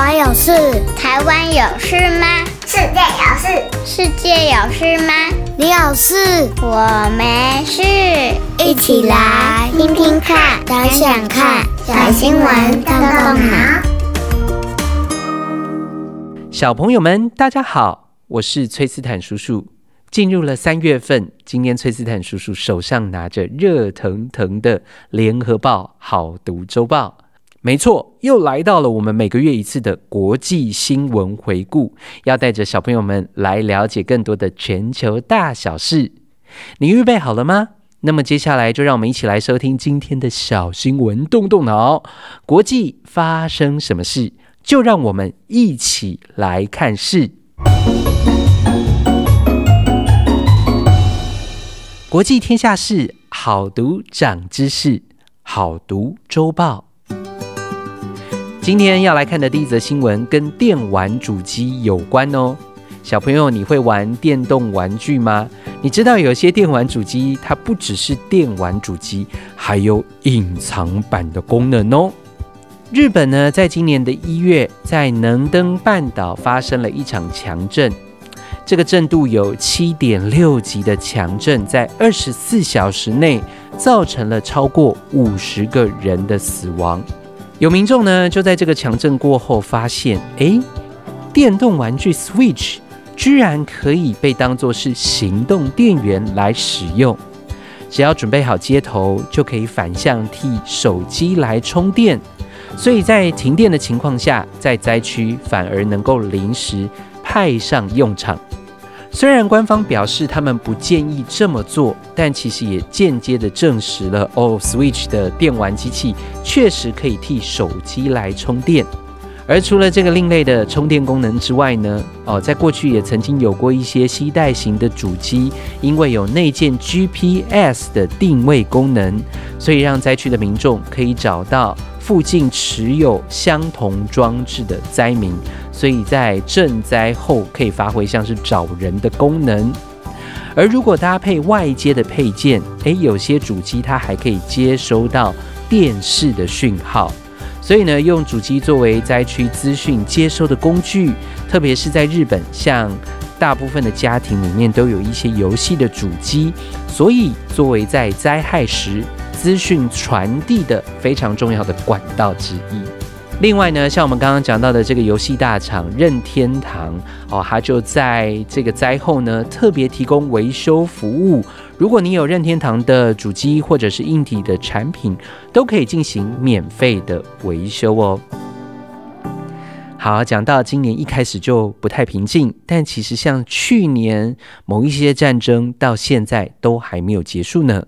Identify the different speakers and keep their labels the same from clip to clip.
Speaker 1: 湾有事？
Speaker 2: 台湾有事吗？
Speaker 3: 世界有事？
Speaker 2: 世界有事吗？
Speaker 1: 你有事？
Speaker 2: 我没事。
Speaker 1: 一起来听听看，想想看，小新闻动动脑。
Speaker 4: 小朋友们，大家好，我是崔斯坦叔叔。进入了三月份，今天崔斯坦叔叔手上拿着热腾腾的《联合报好读周报》。没错，又来到了我们每个月一次的国际新闻回顾，要带着小朋友们来了解更多的全球大小事。你预备好了吗？那么接下来就让我们一起来收听今天的小新闻，动动脑。国际发生什么事？就让我们一起来看事。国际天下事，好读长知识，好读周报。今天要来看的第一则新闻跟电玩主机有关哦。小朋友，你会玩电动玩具吗？你知道有些电玩主机它不只是电玩主机，还有隐藏版的功能哦。日本呢，在今年的一月，在能登半岛发生了一场强震，这个震度有七点六级的强震，在二十四小时内造成了超过五十个人的死亡。有民众呢，就在这个强震过后发现，哎，电动玩具 Switch 居然可以被当作是行动电源来使用。只要准备好接头，就可以反向替手机来充电。所以在停电的情况下，在灾区反而能够临时派上用场。虽然官方表示他们不建议这么做，但其实也间接的证实了哦，Switch 的电玩机器确实可以替手机来充电。而除了这个另类的充电功能之外呢，哦，在过去也曾经有过一些携带型的主机，因为有内建 GPS 的定位功能，所以让灾区的民众可以找到附近持有相同装置的灾民。所以在赈灾后可以发挥像是找人的功能，而如果搭配外接的配件，诶，有些主机它还可以接收到电视的讯号。所以呢，用主机作为灾区资讯接收的工具，特别是在日本，像大部分的家庭里面都有一些游戏的主机，所以作为在灾害时资讯传递的非常重要的管道之一。另外呢，像我们刚刚讲到的这个游戏大厂任天堂哦，它就在这个灾后呢，特别提供维修服务。如果你有任天堂的主机或者是硬体的产品，都可以进行免费的维修哦。好，讲到今年一开始就不太平静，但其实像去年某一些战争到现在都还没有结束呢。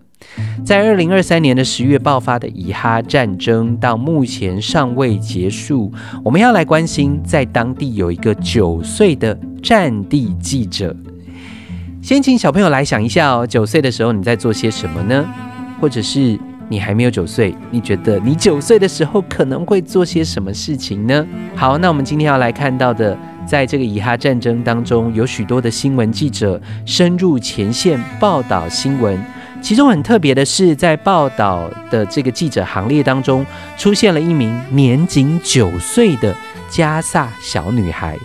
Speaker 4: 在二零二三年的十月爆发的以哈战争，到目前尚未结束。我们要来关心，在当地有一个九岁的战地记者。先请小朋友来想一下哦，九岁的时候你在做些什么呢？或者是你还没有九岁，你觉得你九岁的时候可能会做些什么事情呢？好，那我们今天要来看到的，在这个以哈战争当中，有许多的新闻记者深入前线报道新闻。其中很特别的是，在报道的这个记者行列当中，出现了一名年仅九岁的加萨小女孩。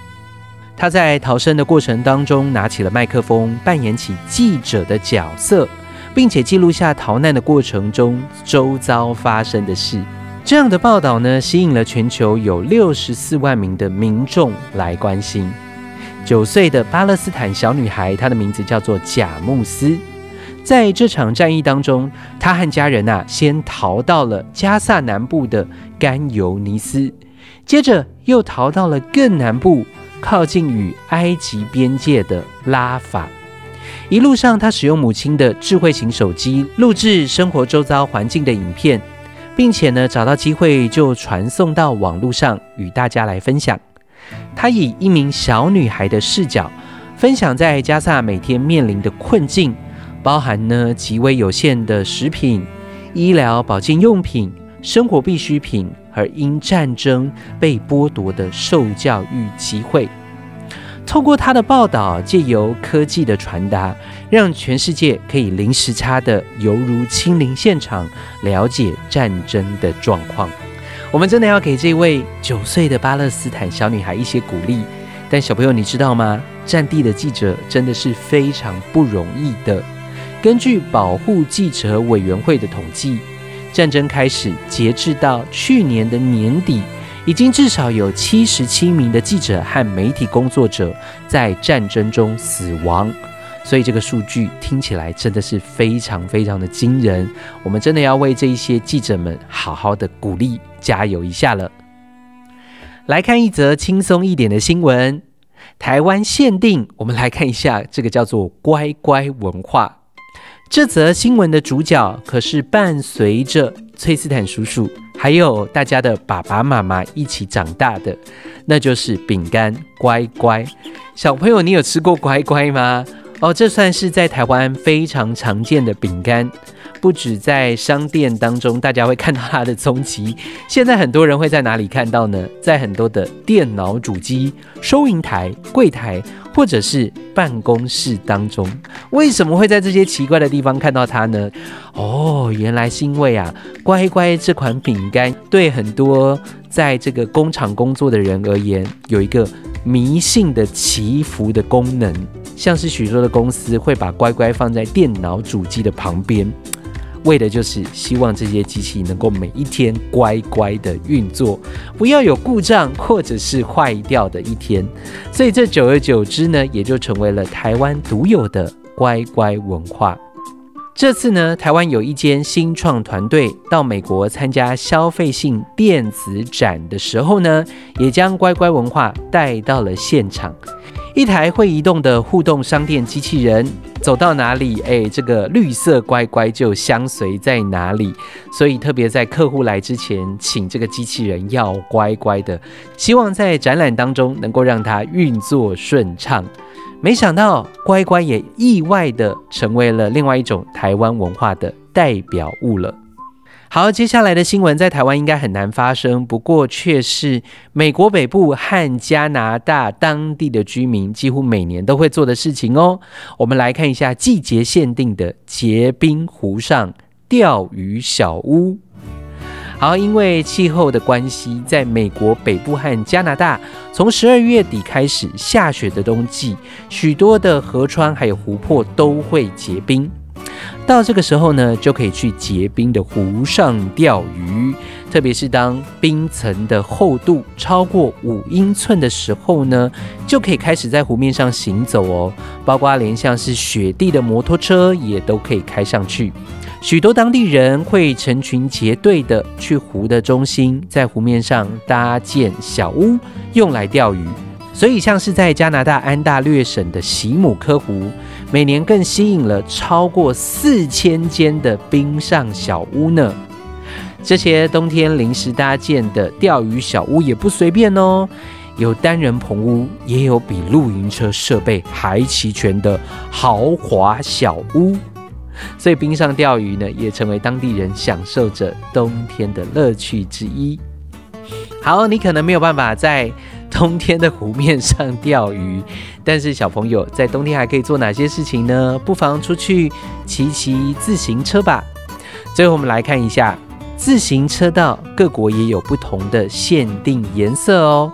Speaker 4: 她在逃生的过程当中，拿起了麦克风，扮演起记者的角色，并且记录下逃难的过程中周遭发生的事。这样的报道呢，吸引了全球有六十四万名的民众来关心。九岁的巴勒斯坦小女孩，她的名字叫做贾穆斯。在这场战役当中，他和家人呐，先逃到了加萨南部的甘尤尼斯，接着又逃到了更南部，靠近与埃及边界的拉法。一路上，他使用母亲的智慧型手机录制生活周遭环境的影片，并且呢，找到机会就传送到网络上与大家来分享。他以一名小女孩的视角，分享在加萨每天面临的困境。包含呢极为有限的食品、医疗保健用品、生活必需品，而因战争被剥夺的受教育机会。透过他的报道，借由科技的传达，让全世界可以零时差的犹如亲临现场，了解战争的状况。我们真的要给这位九岁的巴勒斯坦小女孩一些鼓励。但小朋友，你知道吗？战地的记者真的是非常不容易的。根据保护记者委员会的统计，战争开始截至到去年的年底，已经至少有七十七名的记者和媒体工作者在战争中死亡。所以这个数据听起来真的是非常非常的惊人。我们真的要为这一些记者们好好的鼓励、加油一下了。来看一则轻松一点的新闻，台湾限定，我们来看一下这个叫做“乖乖文化”。这则新闻的主角可是伴随着崔斯坦叔叔还有大家的爸爸妈妈一起长大的，那就是饼干乖乖。小朋友，你有吃过乖乖吗？哦，这算是在台湾非常常见的饼干，不止在商店当中，大家会看到它的踪迹。现在很多人会在哪里看到呢？在很多的电脑主机、收银台、柜台，或者是办公室当中。为什么会在这些奇怪的地方看到它呢？哦，原来是因为啊，乖乖这款饼干对很多在这个工厂工作的人而言，有一个迷信的祈福的功能。像是许多的公司会把乖乖放在电脑主机的旁边，为的就是希望这些机器能够每一天乖乖的运作，不要有故障或者是坏掉的一天。所以这久而久之呢，也就成为了台湾独有的乖乖文化。这次呢，台湾有一间新创团队到美国参加消费性电子展的时候呢，也将乖乖文化带到了现场。一台会移动的互动商店机器人，走到哪里，哎，这个绿色乖乖就相随在哪里。所以特别在客户来之前，请这个机器人要乖乖的，希望在展览当中能够让它运作顺畅。没想到乖乖也意外的成为了另外一种台湾文化的代表物了。好，接下来的新闻在台湾应该很难发生，不过却是美国北部和加拿大当地的居民几乎每年都会做的事情哦。我们来看一下季节限定的结冰湖上钓鱼小屋。好，因为气候的关系，在美国北部和加拿大，从十二月底开始下雪的冬季，许多的河川还有湖泊都会结冰。到这个时候呢，就可以去结冰的湖上钓鱼。特别是当冰层的厚度超过五英寸的时候呢，就可以开始在湖面上行走哦。包括连像是雪地的摩托车也都可以开上去。许多当地人会成群结队的去湖的中心，在湖面上搭建小屋，用来钓鱼。所以，像是在加拿大安大略省的席姆科湖，每年更吸引了超过四千间的冰上小屋呢。这些冬天临时搭建的钓鱼小屋也不随便哦，有单人棚屋，也有比露营车设备还齐全的豪华小屋。所以，冰上钓鱼呢，也成为当地人享受着冬天的乐趣之一。好，你可能没有办法在冬天的湖面上钓鱼，但是小朋友在冬天还可以做哪些事情呢？不妨出去骑骑自行车吧。最后我们来看一下自行车道，各国也有不同的限定颜色哦。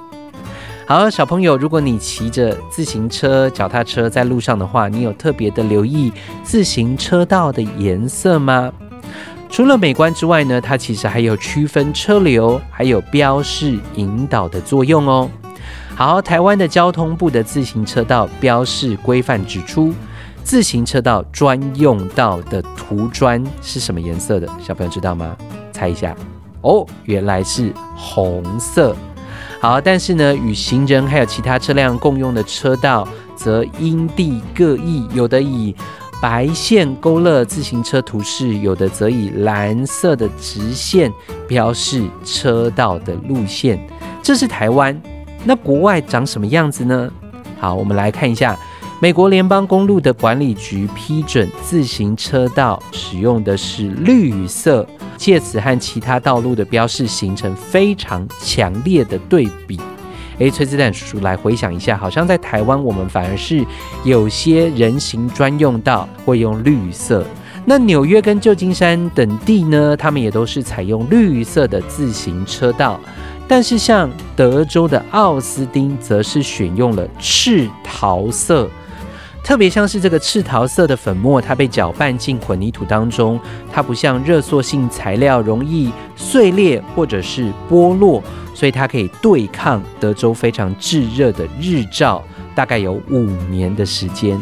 Speaker 4: 好，小朋友，如果你骑着自行车、脚踏车在路上的话，你有特别的留意自行车道的颜色吗？除了美观之外呢，它其实还有区分车流，还有标示引导的作用哦。好，台湾的交通部的自行车道标示规范指出，自行车道专用道的涂砖是什么颜色的？小朋友知道吗？猜一下哦，原来是红色。好，但是呢，与行人还有其他车辆共用的车道则因地各异，有的以白线勾勒自行车图示，有的则以蓝色的直线标示车道的路线。这是台湾。那国外长什么样子呢？好，我们来看一下，美国联邦公路的管理局批准自行车道使用的是绿色，借此和其他道路的标示形成非常强烈的对比。诶，崔斯坦叔叔来回想一下，好像在台湾我们反而是有些人行专用道会用绿色，那纽约跟旧金山等地呢，他们也都是采用绿色的自行车道。但是像德州的奥斯汀，则是选用了赤桃色。特别像是这个赤桃色的粉末，它被搅拌进混凝土当中，它不像热塑性材料容易碎裂或者是剥落，所以它可以对抗德州非常炙热的日照，大概有五年的时间。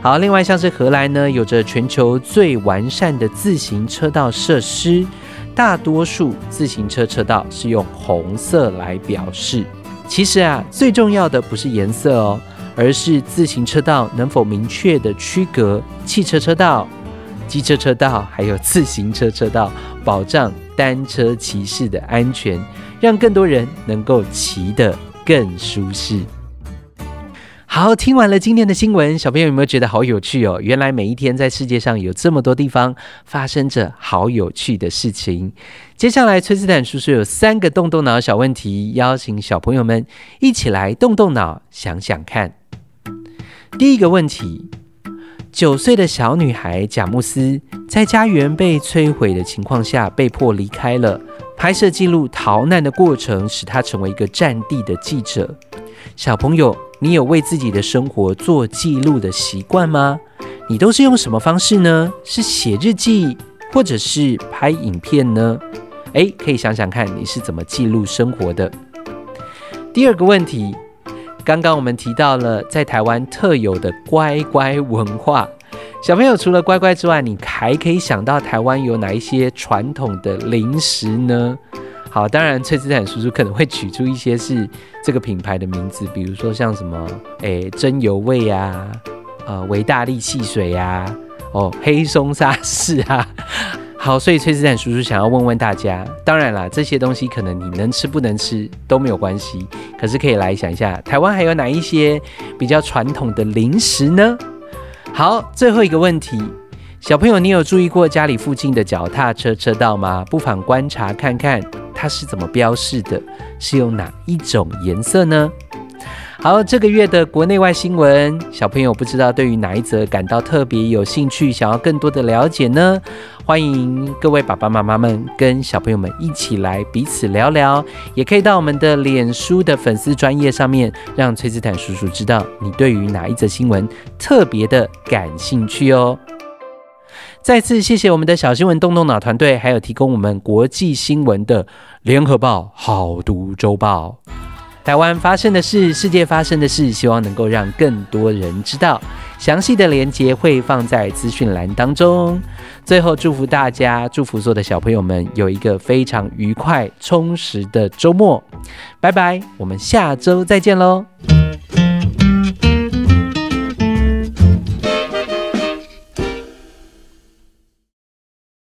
Speaker 4: 好，另外像是荷兰呢，有着全球最完善的自行车道设施，大多数自行车车道是用红色来表示。其实啊，最重要的不是颜色哦。而是自行车道能否明确的区隔汽车车道、机车车道，还有自行车车道，保障单车骑士的安全，让更多人能够骑得更舒适。好，听完了今天的新闻，小朋友有没有觉得好有趣哦？原来每一天在世界上有这么多地方发生着好有趣的事情。接下来，崔斯坦叔叔有三个动动脑小问题，邀请小朋友们一起来动动脑，想想看。第一个问题：九岁的小女孩贾慕斯在家园被摧毁的情况下被迫离开了，拍摄记录逃难的过程，使他成为一个战地的记者。小朋友，你有为自己的生活做记录的习惯吗？你都是用什么方式呢？是写日记，或者是拍影片呢？诶，可以想想看你是怎么记录生活的。第二个问题。刚刚我们提到了在台湾特有的乖乖文化，小朋友除了乖乖之外，你还可以想到台湾有哪一些传统的零食呢？好，当然崔斯坦叔叔可能会取出一些是这个品牌的名字，比如说像什么，诶，真油味啊，呃，维大利汽水啊，哦，黑松沙士啊。好，所以崔斯坦叔叔想要问问大家，当然啦，这些东西可能你能吃不能吃都没有关系，可是可以来想一下，台湾还有哪一些比较传统的零食呢？好，最后一个问题，小朋友，你有注意过家里附近的脚踏车车道吗？不妨观察看看它是怎么标示的，是用哪一种颜色呢？好，这个月的国内外新闻，小朋友不知道对于哪一则感到特别有兴趣，想要更多的了解呢？欢迎各位爸爸妈妈们跟小朋友们一起来彼此聊聊，也可以到我们的脸书的粉丝专页上面，让崔斯坦叔叔知道你对于哪一则新闻特别的感兴趣哦。再次谢谢我们的小新闻动动脑团队，还有提供我们国际新闻的联合报好读周报。台湾发生的事，世界发生的事，希望能够让更多人知道。详细的连接会放在资讯栏当中。最后，祝福大家，祝福所有的小朋友们有一个非常愉快、充实的周末。拜拜，我们下周再见喽。